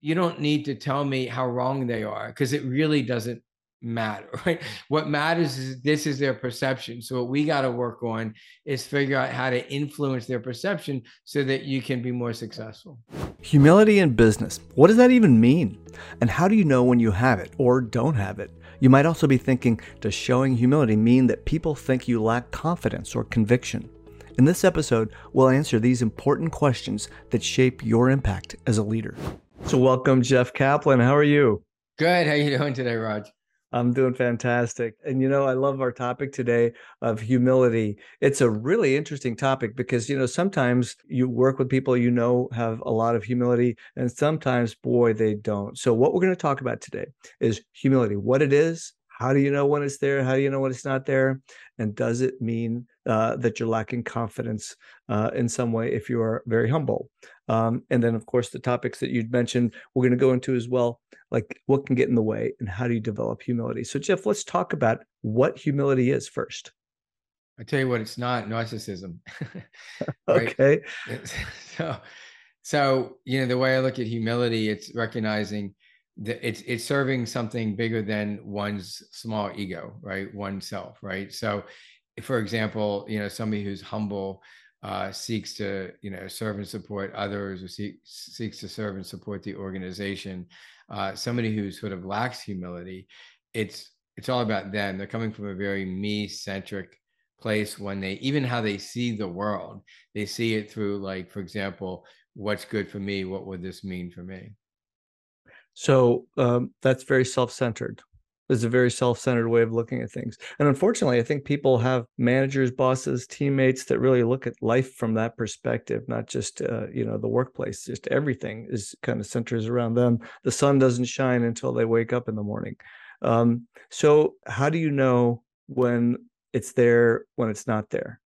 you don't need to tell me how wrong they are because it really doesn't matter, right? What matters is this is their perception. So what we got to work on is figure out how to influence their perception so that you can be more successful. Humility in business. What does that even mean? And how do you know when you have it or don't have it? You might also be thinking, does showing humility mean that people think you lack confidence or conviction? In this episode, we'll answer these important questions that shape your impact as a leader. So welcome Jeff Kaplan. How are you? Good. How are you doing today, Raj? I'm doing fantastic. And you know, I love our topic today of humility. It's a really interesting topic because, you know, sometimes you work with people you know have a lot of humility, and sometimes, boy, they don't. So, what we're going to talk about today is humility what it is, how do you know when it's there? How do you know when it's not there? And does it mean uh, that you're lacking confidence uh, in some way if you are very humble? Um, and then, of course, the topics that you'd mentioned, we're going to go into as well, like what can get in the way and how do you develop humility? So, Jeff, let's talk about what humility is first. I tell you what, it's not narcissism. okay. So, so you know, the way I look at humility, it's recognizing that it's it's serving something bigger than one's small ego right oneself right so for example you know somebody who's humble uh, seeks to you know serve and support others or seek, seeks to serve and support the organization uh, somebody who sort of lacks humility it's it's all about them they're coming from a very me centric place when they even how they see the world they see it through like for example what's good for me what would this mean for me so um, that's very self-centered. It's a very self-centered way of looking at things. And unfortunately, I think people have managers, bosses, teammates that really look at life from that perspective, not just uh, you know the workplace. Just everything is kind of centers around them. The sun doesn't shine until they wake up in the morning. Um, so how do you know when it's there when it's not there?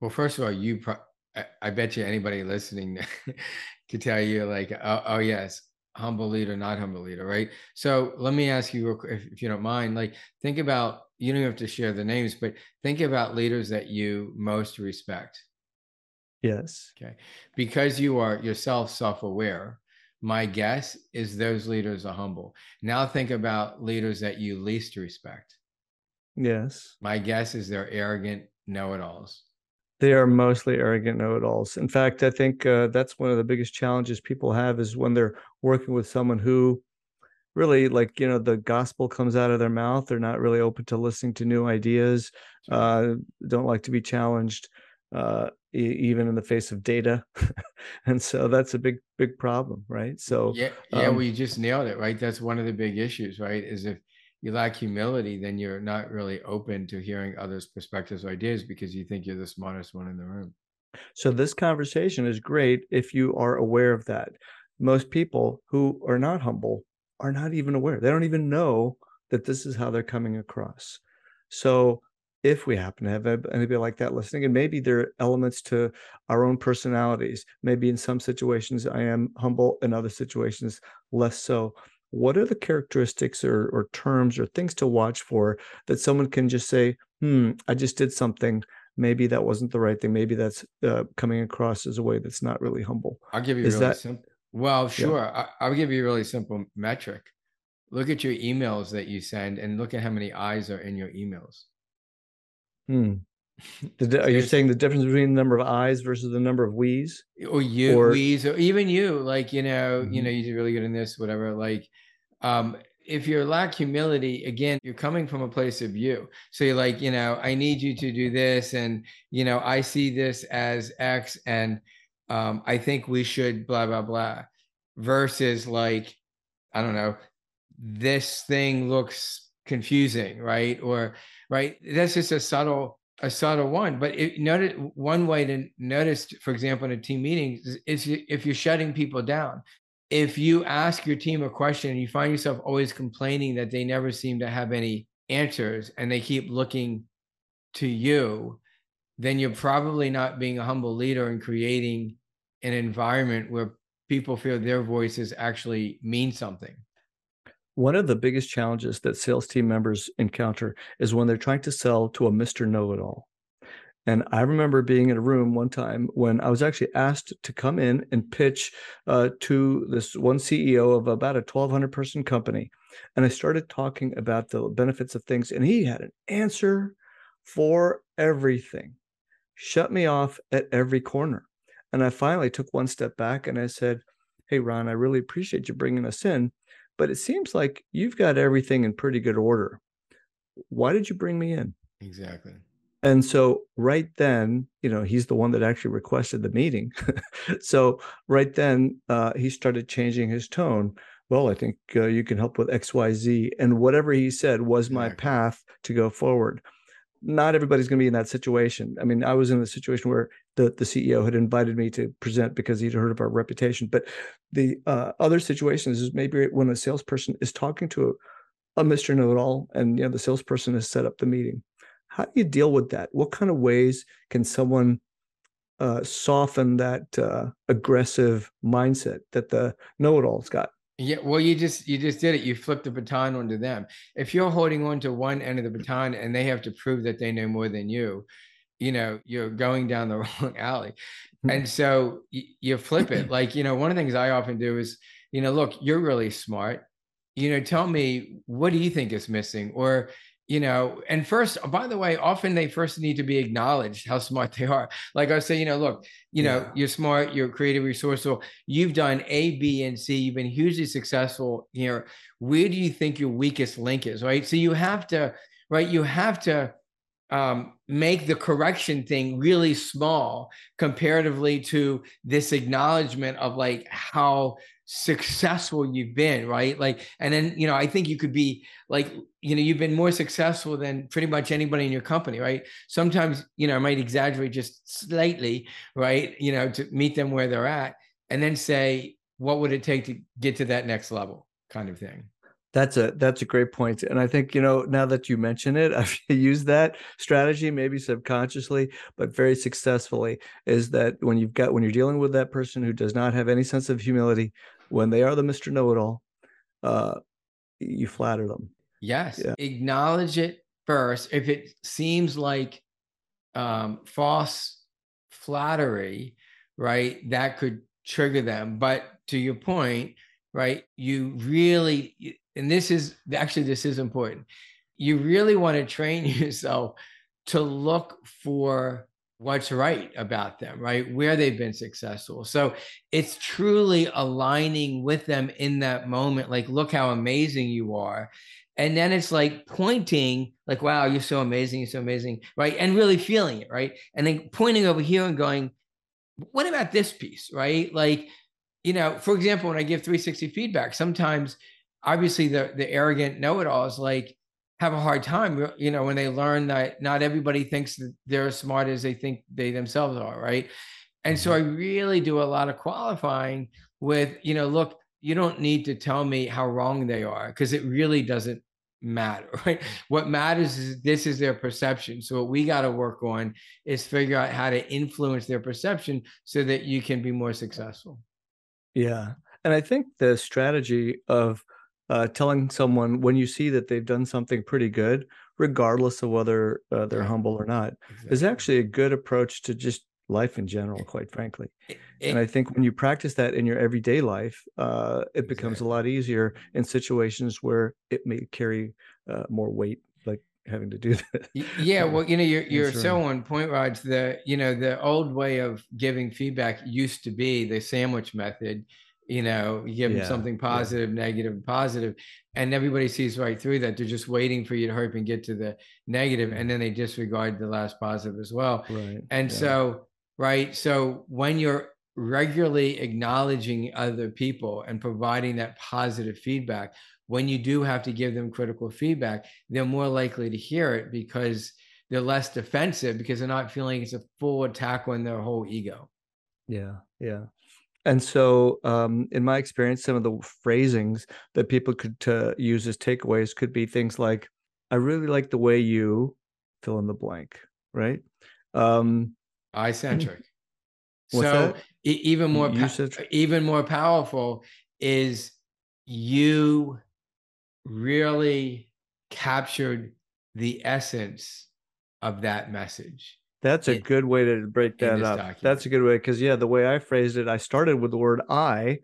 Well, first of all, you. Pro- I, I bet you anybody listening could tell you like, oh, oh yes, humble leader, not humble leader, right? So let me ask you, if, if you don't mind, like think about, you don't have to share the names, but think about leaders that you most respect. Yes. Okay. Because you are yourself self aware, my guess is those leaders are humble. Now think about leaders that you least respect. Yes. My guess is they're arrogant know it alls. They are mostly arrogant know-it-alls. In fact, I think uh, that's one of the biggest challenges people have is when they're working with someone who really like you know the gospel comes out of their mouth they're not really open to listening to new ideas uh, don't like to be challenged uh, e- even in the face of data. And so that's a big big problem right? So yeah yeah um, well you just nailed it right? That's one of the big issues right is if you lack humility, then you're not really open to hearing others' perspectives or ideas because you think you're the smartest one in the room. So this conversation is great if you are aware of that. Most people who are not humble are not even aware. They don't even know that this is how they're coming across. So if we happen to have anybody like that listening, and maybe there are elements to our own personalities, maybe in some situations I am humble, in other situations less so what are the characteristics or, or terms or things to watch for that someone can just say, hmm, I just did something. Maybe that wasn't the right thing. Maybe that's uh, coming across as a way that's not really humble. I'll give you Is really that, simple. Well, sure. Yeah. I, will give you a really simple metric. Look at your emails that you send and look at how many eyes are in your emails. Hmm. The, are you saying the difference between the number of eyes versus the number of we's? Or you, or, we's, or even you, like, you know, mm-hmm. you know, you did really good in this, whatever. Like, um, if you lack humility, again, you're coming from a place of you. So you're like, you know, I need you to do this. And, you know, I see this as X and um, I think we should blah, blah, blah. Versus like, I don't know, this thing looks confusing, right? Or, right. That's just a subtle a subtle one. But it, notice one way to notice, for example, in a team meeting is if you're shutting people down. If you ask your team a question and you find yourself always complaining that they never seem to have any answers and they keep looking to you, then you're probably not being a humble leader and creating an environment where people feel their voices actually mean something. One of the biggest challenges that sales team members encounter is when they're trying to sell to a Mr. Know It All. And I remember being in a room one time when I was actually asked to come in and pitch uh, to this one CEO of about a 1,200 person company. And I started talking about the benefits of things, and he had an answer for everything, shut me off at every corner. And I finally took one step back and I said, Hey, Ron, I really appreciate you bringing us in, but it seems like you've got everything in pretty good order. Why did you bring me in? Exactly. And so right then, you know, he's the one that actually requested the meeting. so right then, uh, he started changing his tone. Well, I think uh, you can help with X, Y, Z, and whatever he said was my path to go forward. Not everybody's going to be in that situation. I mean, I was in a situation where the the CEO had invited me to present because he'd heard of our reputation. But the uh, other situations is maybe when a salesperson is talking to a, a Mr. Know It All, and you know the salesperson has set up the meeting how do you deal with that? What kind of ways can someone uh, soften that uh, aggressive mindset that the know-it-all's got? Yeah, well, you just you just did it. You flipped the baton onto them. If you're holding on to one end of the baton and they have to prove that they know more than you, you know, you're going down the wrong alley. Hmm. And so you, you flip it. Like, you know, one of the things I often do is, you know, look, you're really smart. You know, tell me what do you think is missing? Or you know and first by the way often they first need to be acknowledged how smart they are like i say you know look you know you're smart you're creative resourceful you've done a b and c you've been hugely successful you know where do you think your weakest link is right so you have to right you have to um, make the correction thing really small comparatively to this acknowledgement of like how successful you've been, right? Like, and then, you know, I think you could be like, you know, you've been more successful than pretty much anybody in your company, right? Sometimes, you know, I might exaggerate just slightly, right? You know, to meet them where they're at and then say, what would it take to get to that next level kind of thing. That's a that's a great point, and I think you know now that you mention it, I've used that strategy maybe subconsciously, but very successfully. Is that when you've got when you're dealing with that person who does not have any sense of humility, when they are the Mister Know It All, uh, you flatter them. Yes, yeah. acknowledge it first. If it seems like um, false flattery, right, that could trigger them. But to your point, right, you really and this is actually this is important. You really want to train yourself to look for what's right about them right? Where they've been successful. So it's truly aligning with them in that moment like look how amazing you are. And then it's like pointing like wow you're so amazing you're so amazing right? And really feeling it right? And then pointing over here and going what about this piece right? Like you know for example when i give 360 feedback sometimes obviously the the arrogant know-it-alls like have a hard time you know when they learn that not everybody thinks that they're as smart as they think they themselves are right? And so mm-hmm. i really do a lot of qualifying with you know look you don't need to tell me how wrong they are because it really doesn't matter right? What matters is this is their perception. So what we got to work on is figure out how to influence their perception so that you can be more successful. Yeah. And i think the strategy of uh, telling someone when you see that they've done something pretty good, regardless of whether uh, they're humble or not, exactly. is actually a good approach to just life in general, quite frankly. It, and I think when you practice that in your everyday life, uh, it becomes a lot easier in situations where it may carry uh, more weight, like having to do that. Yeah, well, you know, you're you're so on point, Raj. The you know the old way of giving feedback used to be the sandwich method you know you give yeah, them something positive yeah. negative positive and everybody sees right through that. They're just waiting for you to hurry and get to the negative and mm-hmm. then they disregard the last positive as well. Right and yeah. so right so when you're regularly acknowledging other people and providing that positive feedback when you do have to give them critical feedback they're more likely to hear it because they're less defensive because they're not feeling it's a full attack on their whole ego. Yeah yeah and so, um, in my experience, some of the phrasings that people could uh, use as takeaways could be things like, "I really like the way you fill in the blank," right? Um, I centric. so e- even more, pa- even more powerful is you really captured the essence of that message That's a good way to break that up. Document. That's a good way because yeah, the way I phrased it, I started with the word I.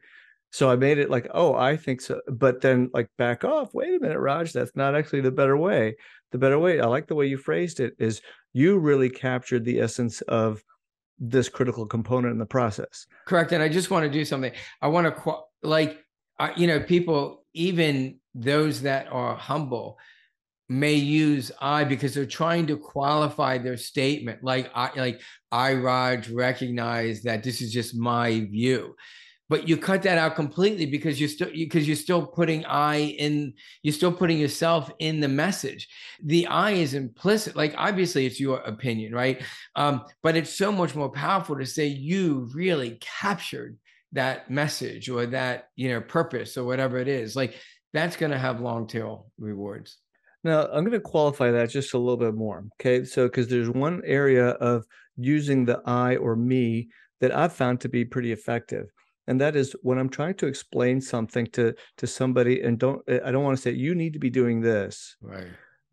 So I made it like, oh, I think so. But then like back off. Wait a minute, Raj. That's not actually the better way. The better way, I like the way you phrased it, is you really captured the essence of this critical component in the process. Correct. And I just want to do something. I want to like, you know, people, even those that are humble, may use I because they're trying to qualify their statement. Like I like I Raj recognize that this is just my view. But you cut that out completely because you're still because you're still putting I in you're still putting yourself in the message. The I is implicit. Like obviously it's your opinion, right? Um, but it's so much more powerful to say you really captured that message or that you know purpose or whatever it is. Like that's going to have long tail rewards. Now, I'm going to qualify that just a little bit more. Okay. So, because there's one area of using the I or me that I've found to be pretty effective. And that is when I'm trying to explain something to to somebody and don't eh, I don't want to say you need to be doing this. Right.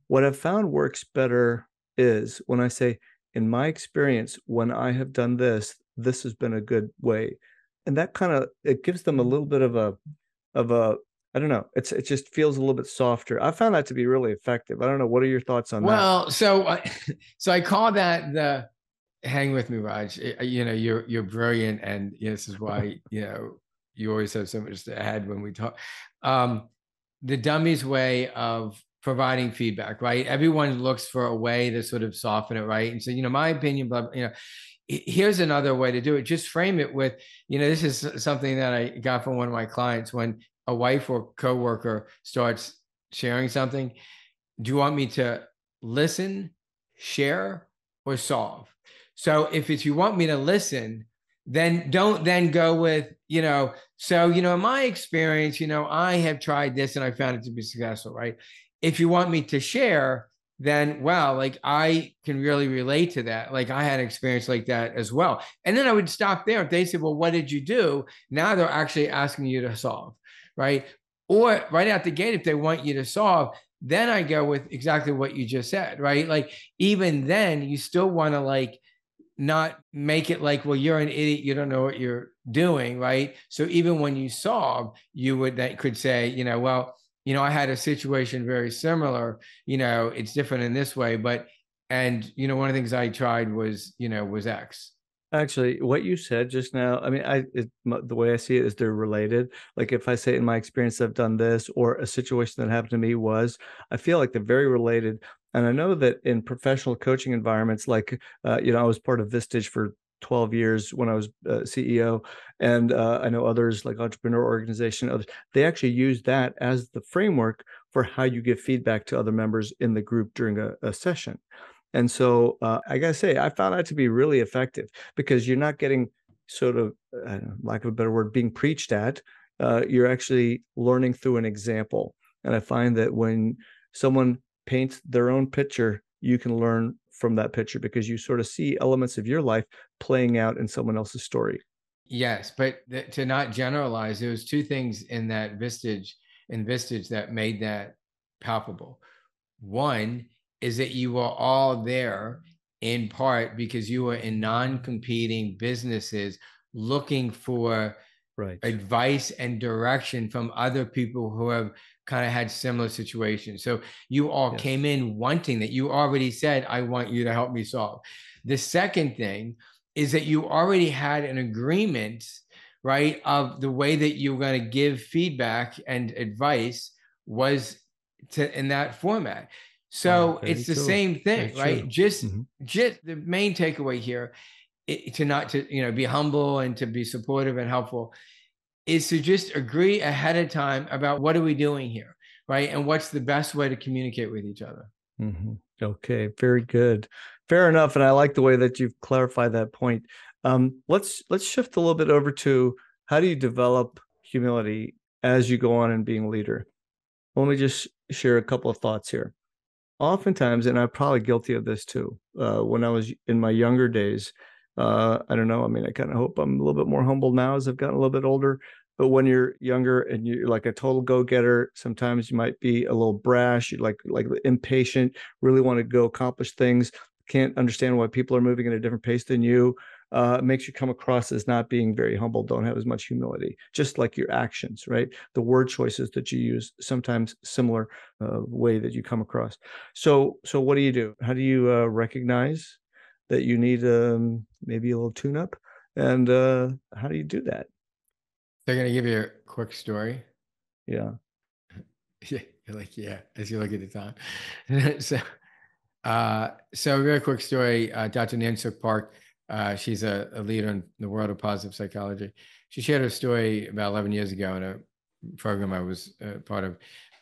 What I've found works better is when I say, in my experience, when I have done this, this has been a good way. And that kind of it gives them a little bit of a of a I don't know. It's it just feels a little bit softer. I found that to be really effective. I don't know. What are your thoughts on well, that? Well, so uh, so I call that the hang with me, Raj. You know, you're you're brilliant, and you know, this is why you know you always have so much to add when we talk. Um, the dummy's way of providing feedback, right? Everyone looks for a way to sort of soften it, right? And so, you know, my opinion, but you know, here's another way to do it. Just frame it with, you know, this is something that I got from one of my clients when a wife or coworker starts sharing something, do you want me to listen, share, or solve? So if it's you want me to listen, then don't then go with, you know, so, you know, in my experience, you know, I have tried this and I found it to be successful, right? If you want me to share, then wow, like I can really relate to that. Like I had an experience like that as well. And then I would stop there. If they said, well, what did you do? Now they're actually asking you to solve right? Or right out the gate, if they want you to solve, then I go with exactly what you just said, right? Like even then, you still want to like not make it like, well, you're an idiot, you don't know what you're doing, right? So even when you solve, you would that could say, you know, well, you know, I had a situation very similar, you know, it's different in this way, but and you know, one of the things I tried was, you know, was X. Actually, what you said just now, I mean, I it, the way I see it is they're related. Like if I say in my experience I've done this, or a situation that happened to me was, I feel like they're very related. And I know that in professional coaching environments, like uh, you know, I was part of Vistage for 12 years when I was uh, CEO, and uh, I know others like Entrepreneur Organization, others they actually use that as the framework for how you give feedback to other members in the group during a, a session. And so uh, I gotta say, I found that to be really effective because you're not getting sort of, uh, lack of a better word, being preached at. Uh, you're actually learning through an example. And I find that when someone paints their own picture, you can learn from that picture because you sort of see elements of your life playing out in someone else's story. Yes, but th- to not generalize, there was two things in that Vistage in Vistage that made that palpable. One is that you were all there in part because you were in non-competing businesses looking for right. advice and direction from other people who have kind of had similar situations. So you all yes. came in wanting that. You already said, I want you to help me solve. The second thing is that you already had an agreement, right, of the way that you were going to give feedback and advice was to in that format. So it's the same thing, very right? True. Just mm-hmm. just the main takeaway here it, to not to you know be humble and to be supportive and helpful is to just agree ahead of time about what are we doing here, right? And what's the best way to communicate with each other. Mm-hmm. Okay, very good. Fair enough, and I like the way that you've clarified that point. Um, let's let's shift a little bit over to how do you develop humility as you go on in being a leader. Let me just share a couple of thoughts here oftentimes, and I'm probably guilty of this too. Uh, when I was in my younger days, uh, I don't know. I mean, I kind of hope I'm a little bit more humble now as I've gotten a little bit older. But when you're younger and you're like a total go-getter, sometimes you might be a little brash, you like like impatient, really want to go accomplish things. can't understand why people are moving at a different pace than you uh, makes you come across as not being very humble, don't have as much humility, just like your actions, right? The word choices that you use, sometimes similar uh, way that you come across. So, so what do you do? How do you uh, recognize that you need um, maybe a little tune up? And uh, how do you do that? They're going to give you a quick story. Yeah. Yeah. You're like, yeah, as you look at the time. so, uh, so very quick story. Uh, Dr. Nansook Park uh, she's a, a, leader in the world of positive psychology. She shared a story about 11 years ago in a program I was uh, part of,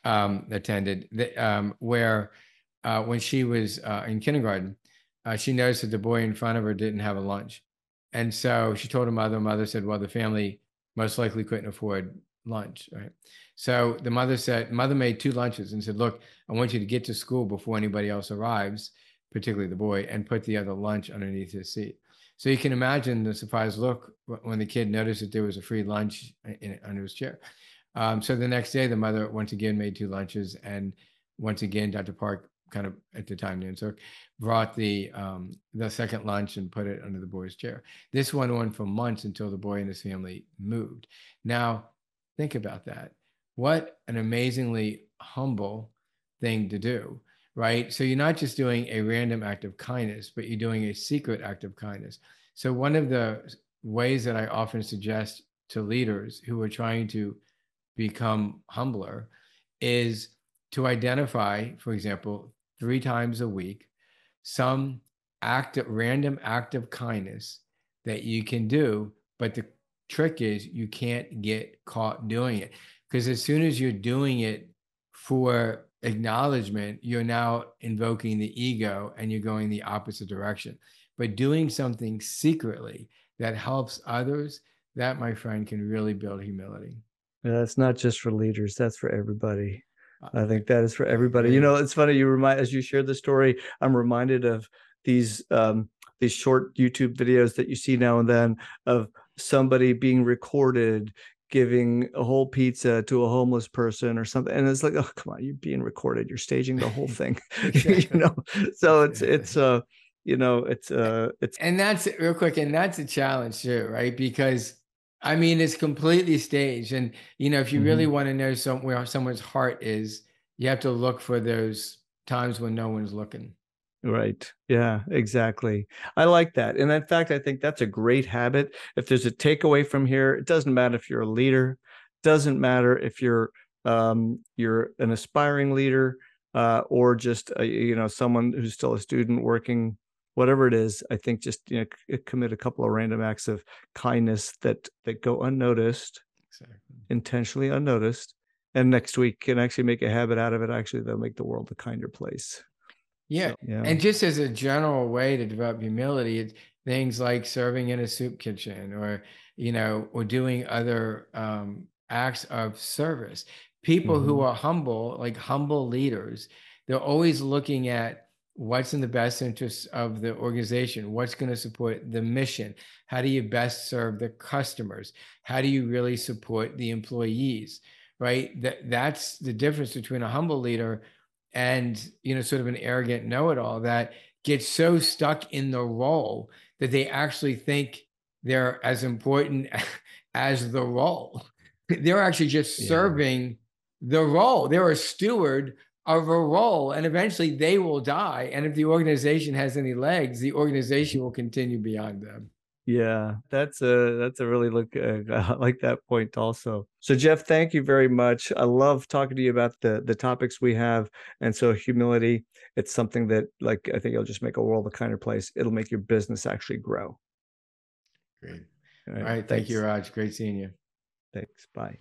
um, attended, that, um, where uh, when she was uh, in kindergarten, uh, she noticed that the boy in front of her didn't have a lunch. And so she told her mother, mother said, well, the family most likely couldn't afford lunch, right? So the mother said, mother made two lunches and said, look, I want you to get to school before anybody else arrives, particularly the boy, and put the other lunch underneath his seat. So you can imagine the surprised look when the kid noticed that there was a free lunch in, under his chair. Um, so the next day, the mother once again made two lunches, and once again, Dr. Park, kind of at the time, Nansook, brought the um, the second lunch and put it under the boy's chair. This went on for months until the boy and his family moved. Now, think about that. What an amazingly humble thing to do right? So you're not just doing a random act of kindness, but you're doing a secret act of kindness. So one of the ways that I often suggest to leaders who are trying to become humbler is to identify, for example, three times a week, some act of random act of kindness that you can do. But the trick is you can't get caught doing it. Because as soon as you're doing it for acknowledgement, you're now invoking the ego and you're going the opposite direction. But doing something secretly that helps others, that, my friend, can really build humility. Yeah, that's not just for leaders, that's for everybody. I think that is for everybody. You know, it's funny. You remind as you share the story, I'm reminded of these um, these short YouTube videos that you see now and then of somebody being recorded giving a whole pizza to a homeless person or something and it's like oh come on you're being recorded you're staging the whole thing you know? So it's it's uh you know it's uh it's and that's real quick and that's a challenge too right? Because i mean it's completely staged and you know if you mm-hmm. really want to know some, where someone's heart is you have to look for those times when no one's looking Right. Yeah, exactly. I like that. And in fact, I think that's a great habit. If there's a takeaway from here, it doesn't matter if you're a leader, doesn't matter if you're um, you're an aspiring leader uh, or just a, you know someone who's still a student working whatever it is i think just you know commit a couple of random acts of kindness that that go unnoticed exactly. intentionally unnoticed and next week can actually make a habit out of it actually they'll make the world a kinder place yeah. So, yeah. And just as a general way to develop humility, it's things like serving in a soup kitchen or, you know, or doing other um, acts of service. People mm-hmm. who are humble, like humble leaders, they're always looking at what's in the best interest of the organization what's going to support the mission how do you best serve the customers how do you really support the employees right that that's the difference between a humble leader and you know sort of an arrogant know-it-all that gets so stuck in the role that they actually think they're as important as the role. They're actually just yeah. serving the role. They're a steward of a role and eventually they will die. And if the organization has any legs the organization will continue beyond them yeah, that's a that's a really look. Uh, I like that point also. So Jeff, thank you very much. I love talking to you about the the topics we have, and so humility. It's something that, like, I think it'll just make a world a kinder place. It'll make your business actually grow. Great. All right. All right thank you, Raj. Great seeing you. Thanks. Bye.